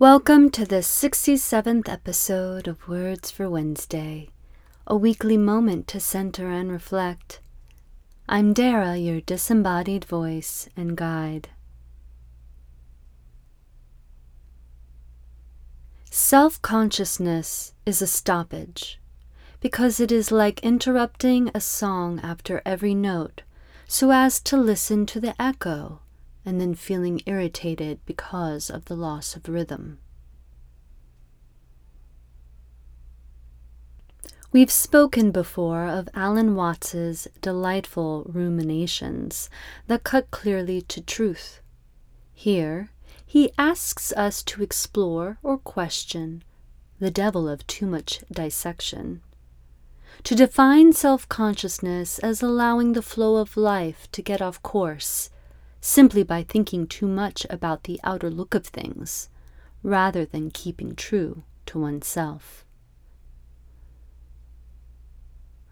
Welcome to the 67th episode of Words for Wednesday, a weekly moment to center and reflect. I'm Dara, your disembodied voice and guide. Self consciousness is a stoppage because it is like interrupting a song after every note so as to listen to the echo and then feeling irritated because of the loss of rhythm. We've spoken before of Alan Watts's delightful ruminations that cut clearly to truth. Here, he asks us to explore or question the devil of too much dissection. To define self consciousness as allowing the flow of life to get off course simply by thinking too much about the outer look of things, rather than keeping true to oneself.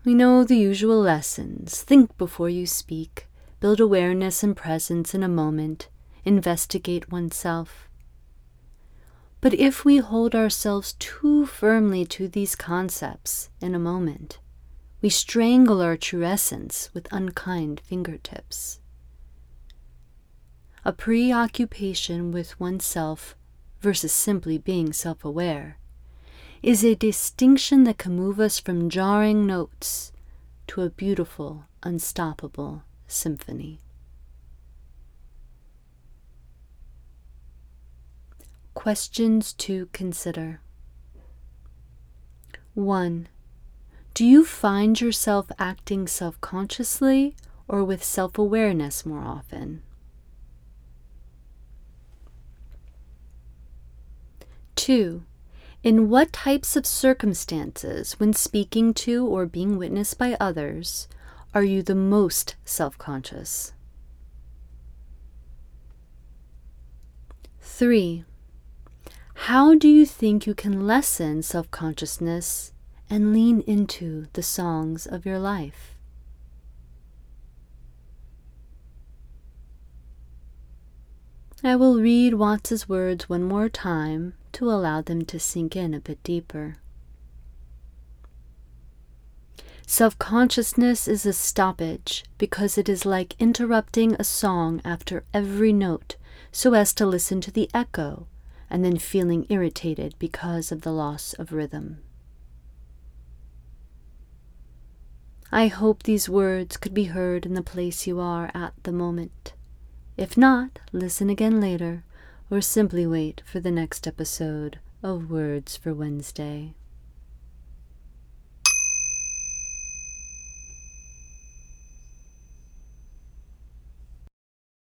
We know the usual lessons think before you speak, build awareness and presence in a moment, investigate oneself. But if we hold ourselves too firmly to these concepts in a moment, we strangle our true essence with unkind fingertips a preoccupation with oneself versus simply being self aware, is a distinction that can move us from jarring notes to a beautiful, unstoppable symphony. Questions to consider 1. Do you find yourself acting self consciously or with self awareness more often? 2. In what types of circumstances, when speaking to or being witnessed by others, are you the most self conscious? 3. How do you think you can lessen self consciousness and lean into the songs of your life? I will read Watts's words one more time to allow them to sink in a bit deeper. Self consciousness is a stoppage because it is like interrupting a song after every note so as to listen to the echo and then feeling irritated because of the loss of rhythm. I hope these words could be heard in the place you are at the moment. If not, listen again later, or simply wait for the next episode of Words for Wednesday.